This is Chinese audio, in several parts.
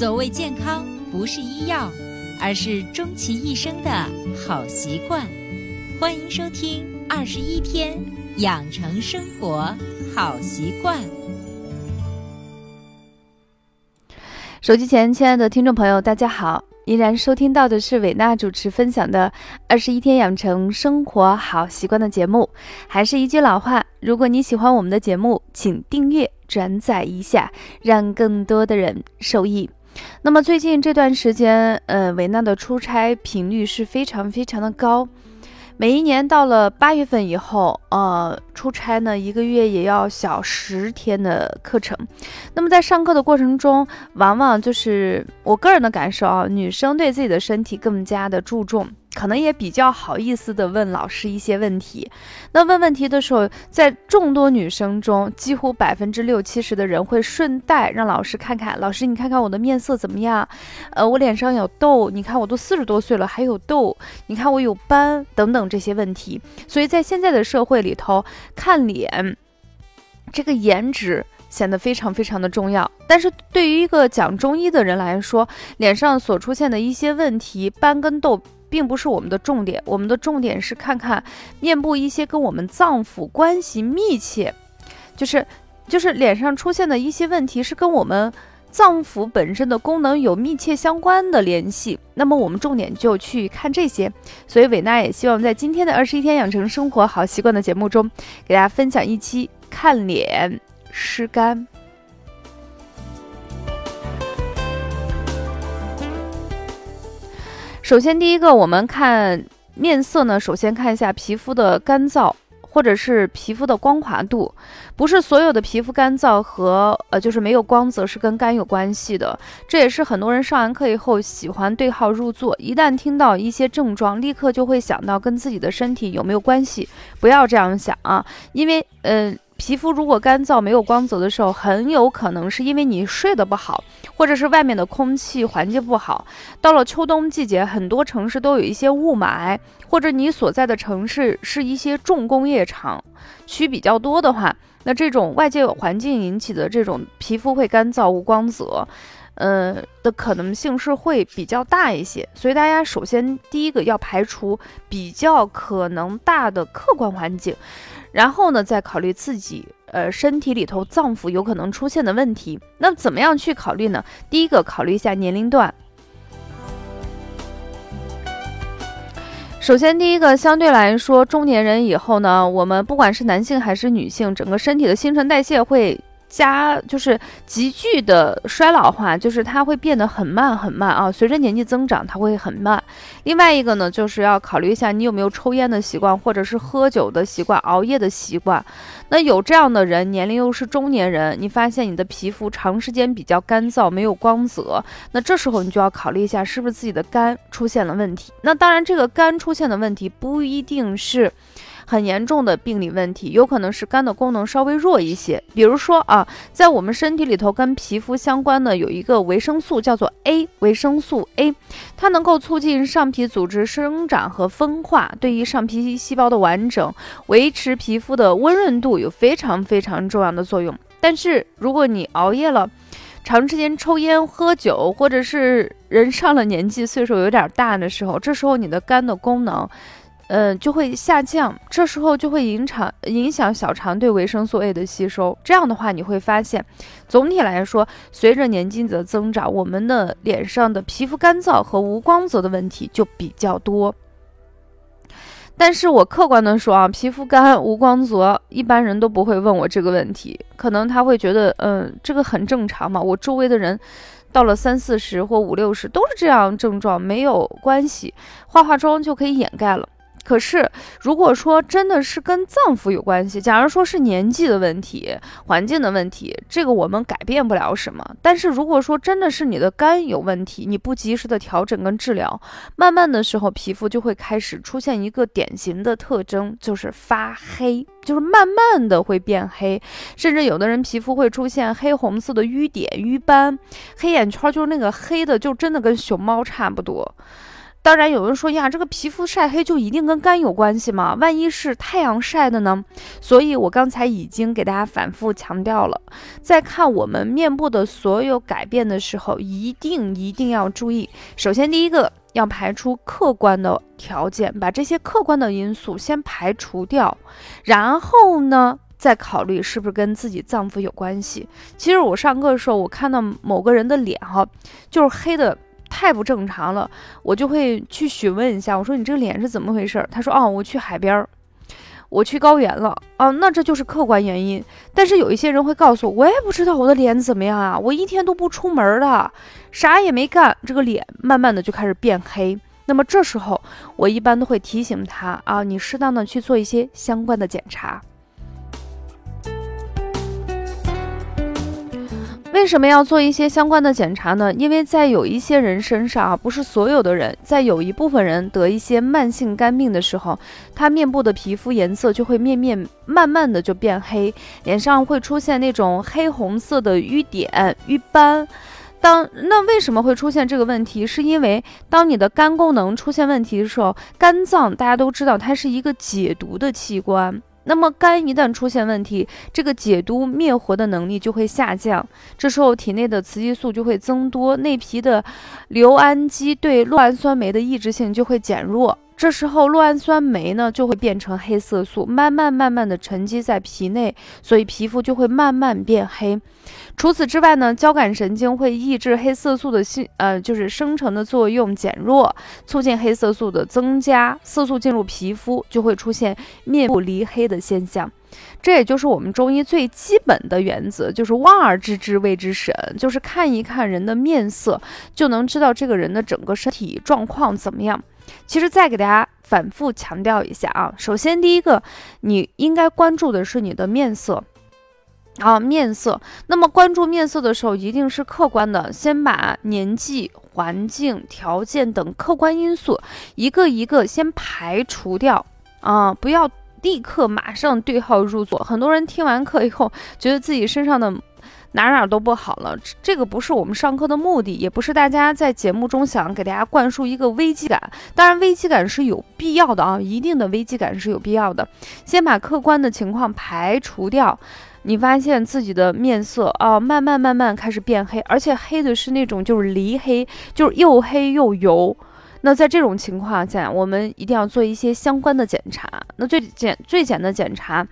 所谓健康，不是医药，而是终其一生的好习惯。欢迎收听《二十一天养成生活好习惯》。手机前，亲爱的听众朋友，大家好！依然收听到的是伟娜主持分享的《二十一天养成生活好习惯》的节目。还是一句老话，如果你喜欢我们的节目，请订阅、转载一下，让更多的人受益。那么最近这段时间，呃，维娜的出差频率是非常非常的高。每一年到了八月份以后，呃，出差呢一个月也要小十天的课程。那么在上课的过程中，往往就是我个人的感受啊，女生对自己的身体更加的注重。可能也比较好意思的问老师一些问题。那问问题的时候，在众多女生中，几乎百分之六七十的人会顺带让老师看看。老师，你看看我的面色怎么样？呃，我脸上有痘，你看我都四十多岁了还有痘，你看我有斑等等这些问题。所以在现在的社会里头，看脸这个颜值显得非常非常的重要。但是对于一个讲中医的人来说，脸上所出现的一些问题，斑跟痘。并不是我们的重点，我们的重点是看看面部一些跟我们脏腑关系密切，就是就是脸上出现的一些问题是跟我们脏腑本身的功能有密切相关的联系，那么我们重点就去看这些。所以伟娜也希望在今天的二十一天养成生活好习惯的节目中，给大家分享一期看脸湿干。首先，第一个，我们看面色呢，首先看一下皮肤的干燥，或者是皮肤的光滑度。不是所有的皮肤干燥和呃，就是没有光泽是跟肝有关系的。这也是很多人上完课以后喜欢对号入座，一旦听到一些症状，立刻就会想到跟自己的身体有没有关系。不要这样想啊，因为呃。皮肤如果干燥没有光泽的时候，很有可能是因为你睡得不好，或者是外面的空气环境不好。到了秋冬季节，很多城市都有一些雾霾，或者你所在的城市是一些重工业厂区比较多的话，那这种外界环境引起的这种皮肤会干燥无光泽，呃的可能性是会比较大一些。所以大家首先第一个要排除比较可能大的客观环境。然后呢，再考虑自己呃身体里头脏腑有可能出现的问题。那怎么样去考虑呢？第一个，考虑一下年龄段。首先，第一个相对来说，中年人以后呢，我们不管是男性还是女性，整个身体的新陈代谢会。加就是急剧的衰老化，就是它会变得很慢很慢啊。随着年纪增长，它会很慢。另外一个呢，就是要考虑一下你有没有抽烟的习惯，或者是喝酒的习惯、熬夜的习惯。那有这样的人，年龄又是中年人，你发现你的皮肤长时间比较干燥，没有光泽，那这时候你就要考虑一下，是不是自己的肝出现了问题。那当然，这个肝出现的问题不一定是。很严重的病理问题，有可能是肝的功能稍微弱一些。比如说啊，在我们身体里头跟皮肤相关的有一个维生素叫做 A，维生素 A，它能够促进上皮组织生长和分化，对于上皮细胞的完整，维持皮肤的温润度有非常非常重要的作用。但是如果你熬夜了，长时间抽烟喝酒，或者是人上了年纪，岁数有点大的时候，这时候你的肝的功能。嗯，就会下降，这时候就会影响影响小肠对维生素 A 的吸收。这样的话，你会发现，总体来说，随着年纪的增长，我们的脸上的皮肤干燥和无光泽的问题就比较多。但是我客观的说啊，皮肤干无光泽，一般人都不会问我这个问题，可能他会觉得，嗯，这个很正常嘛。我周围的人，到了三四十或五六十都是这样症状，没有关系，化化妆就可以掩盖了。可是，如果说真的是跟脏腑有关系，假如说是年纪的问题、环境的问题，这个我们改变不了什么。但是如果说真的是你的肝有问题，你不及时的调整跟治疗，慢慢的时候皮肤就会开始出现一个典型的特征，就是发黑，就是慢慢的会变黑，甚至有的人皮肤会出现黑红色的淤点、瘀斑、黑眼圈，就是那个黑的，就真的跟熊猫差不多。当然，有人说呀，这个皮肤晒黑就一定跟肝有关系吗？万一是太阳晒的呢？所以我刚才已经给大家反复强调了，在看我们面部的所有改变的时候，一定一定要注意。首先，第一个要排除客观的条件，把这些客观的因素先排除掉，然后呢，再考虑是不是跟自己脏腑有关系。其实我上课的时候，我看到某个人的脸哈，就是黑的。太不正常了，我就会去询问一下，我说你这个脸是怎么回事？他说哦，我去海边儿，我去高原了啊，那这就是客观原因。但是有一些人会告诉我，我也不知道我的脸怎么样啊，我一天都不出门的，啥也没干，这个脸慢慢的就开始变黑。那么这时候我一般都会提醒他啊，你适当的去做一些相关的检查。为什么要做一些相关的检查呢？因为在有一些人身上啊，不是所有的人，在有一部分人得一些慢性肝病的时候，他面部的皮肤颜色就会面面慢慢的就变黑，脸上会出现那种黑红色的瘀点、瘀斑。当那为什么会出现这个问题？是因为当你的肝功能出现问题的时候，肝脏大家都知道它是一个解毒的器官。那么肝一旦出现问题，这个解毒灭活的能力就会下降，这时候体内的雌激素就会增多，内皮的硫氨基对络氨酸酶的抑制性就会减弱，这时候酪氨酸酶呢就会变成黑色素，慢慢慢慢的沉积在皮内，所以皮肤就会慢慢变黑。除此之外呢，交感神经会抑制黑色素的性呃，就是生成的作用减弱，促进黑色素的增加，色素进入皮肤就会出现面部离黑的现象。这也就是我们中医最基本的原则，就是望而知之谓之神，就是看一看人的面色就能知道这个人的整个身体状况怎么样。其实再给大家反复强调一下啊，首先第一个你应该关注的是你的面色。啊，面色。那么关注面色的时候，一定是客观的，先把年纪、环境条件等客观因素一个一个先排除掉啊，不要立刻马上对号入座。很多人听完课以后，觉得自己身上的哪哪都不好了，这个不是我们上课的目的，也不是大家在节目中想给大家灌输一个危机感。当然，危机感是有必要的啊，一定的危机感是有必要的。先把客观的情况排除掉。你发现自己的面色啊，慢慢慢慢开始变黑，而且黑的是那种就是离黑，就是又黑又油。那在这种情况下，我们一定要做一些相关的检查。那最简最简的检查，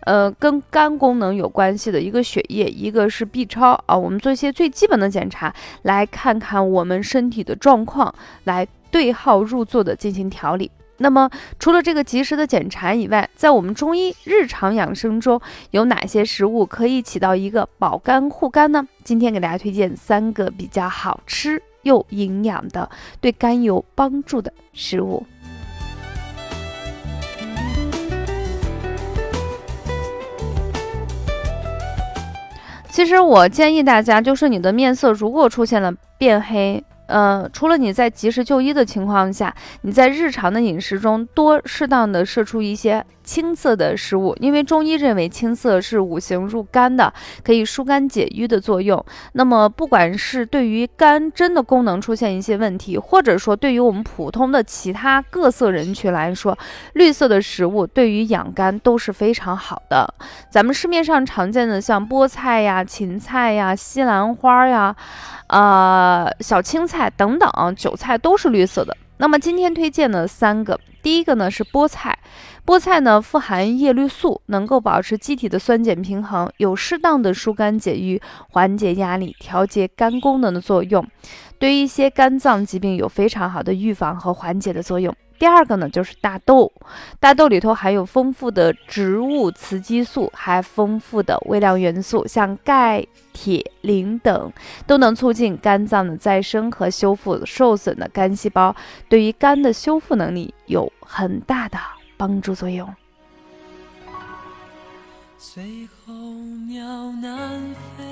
呃，跟肝功能有关系的一个血液，一个是 B 超啊。我们做一些最基本的检查，来看看我们身体的状况，来对号入座的进行调理。那么，除了这个及时的检查以外，在我们中医日常养生中，有哪些食物可以起到一个保肝护肝呢？今天给大家推荐三个比较好吃又营养的、对肝有帮助的食物。其实我建议大家，就是你的面色如果出现了变黑。呃，除了你在及时就医的情况下，你在日常的饮食中多适当的摄出一些。青色的食物，因为中医认为青色是五行入肝的，可以疏肝解郁的作用。那么，不管是对于肝真的功能出现一些问题，或者说对于我们普通的其他各色人群来说，绿色的食物对于养肝都是非常好的。咱们市面上常见的像菠菜呀、芹菜呀、西兰花呀、呃小青菜等等，韭菜都是绿色的。那么今天推荐的三个，第一个呢是菠菜。菠菜呢富含叶绿素，能够保持机体的酸碱平衡，有适当的疏肝解郁、缓解压力、调节肝功能的作用，对于一些肝脏疾病有非常好的预防和缓解的作用。第二个呢就是大豆，大豆里头含有丰富的植物雌激素，还丰富的微量元素，像钙、铁、磷等，都能促进肝脏的再生和修复受损的肝细胞，对于肝的修复能力有很大的。帮助作用。随候鸟南飞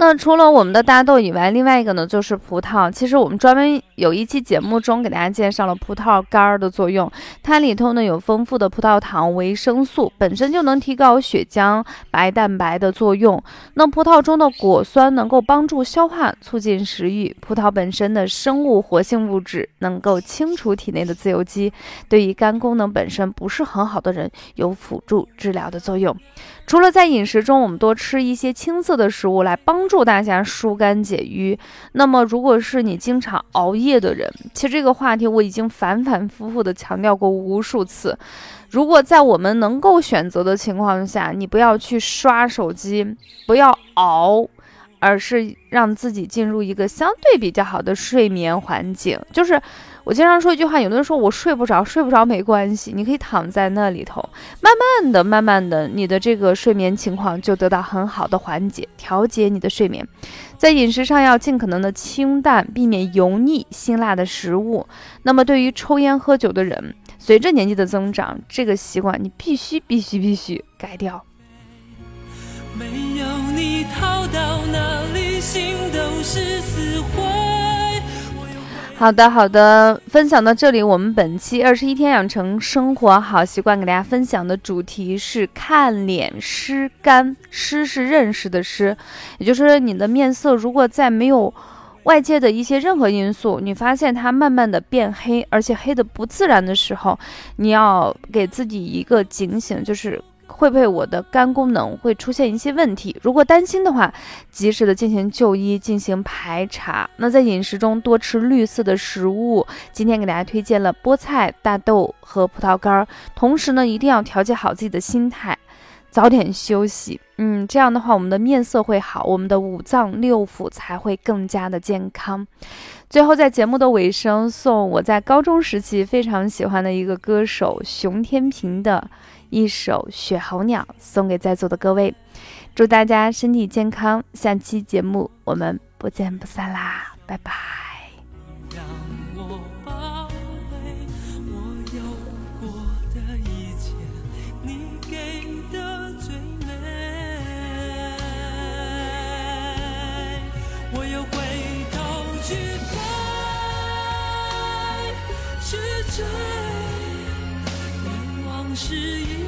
那除了我们的大豆以外，另外一个呢就是葡萄。其实我们专门有一期节目中给大家介绍了葡萄干儿的作用，它里头呢有丰富的葡萄糖、维生素，本身就能提高血浆白蛋白的作用。那葡萄中的果酸能够帮助消化，促进食欲。葡萄本身的生物活性物质能够清除体内的自由基，对于肝功能本身不是很好的人有辅助治疗的作用。除了在饮食中，我们多吃一些青色的食物来帮助大家疏肝解郁。那么，如果是你经常熬夜的人，其实这个话题我已经反反复复的强调过无数次。如果在我们能够选择的情况下，你不要去刷手机，不要熬，而是让自己进入一个相对比较好的睡眠环境，就是。我经常说一句话，有的人说我睡不着，睡不着没关系，你可以躺在那里头，慢慢的、慢慢的，你的这个睡眠情况就得到很好的缓解，调节你的睡眠。在饮食上要尽可能的清淡，避免油腻、辛辣的食物。那么对于抽烟喝酒的人，随着年纪的增长，这个习惯你必须、必须、必须改掉。没有你逃到哪里，心都是死灰。好的，好的，分享到这里，我们本期二十一天养成生活好习惯给大家分享的主题是看脸湿干，湿是认识的湿，也就是说你的面色如果在没有外界的一些任何因素，你发现它慢慢的变黑，而且黑的不自然的时候，你要给自己一个警醒，就是。会不会我的肝功能会出现一些问题？如果担心的话，及时的进行就医，进行排查。那在饮食中多吃绿色的食物。今天给大家推荐了菠菜、大豆和葡萄干儿。同时呢，一定要调节好自己的心态，早点休息。嗯，这样的话，我们的面色会好，我们的五脏六腑才会更加的健康。最后，在节目的尾声，送我在高中时期非常喜欢的一个歌手熊天平的。一首《雪候鸟》送给在座的各位，祝大家身体健康。下期节目我们不见不散啦，拜拜。是一幕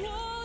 Whoa!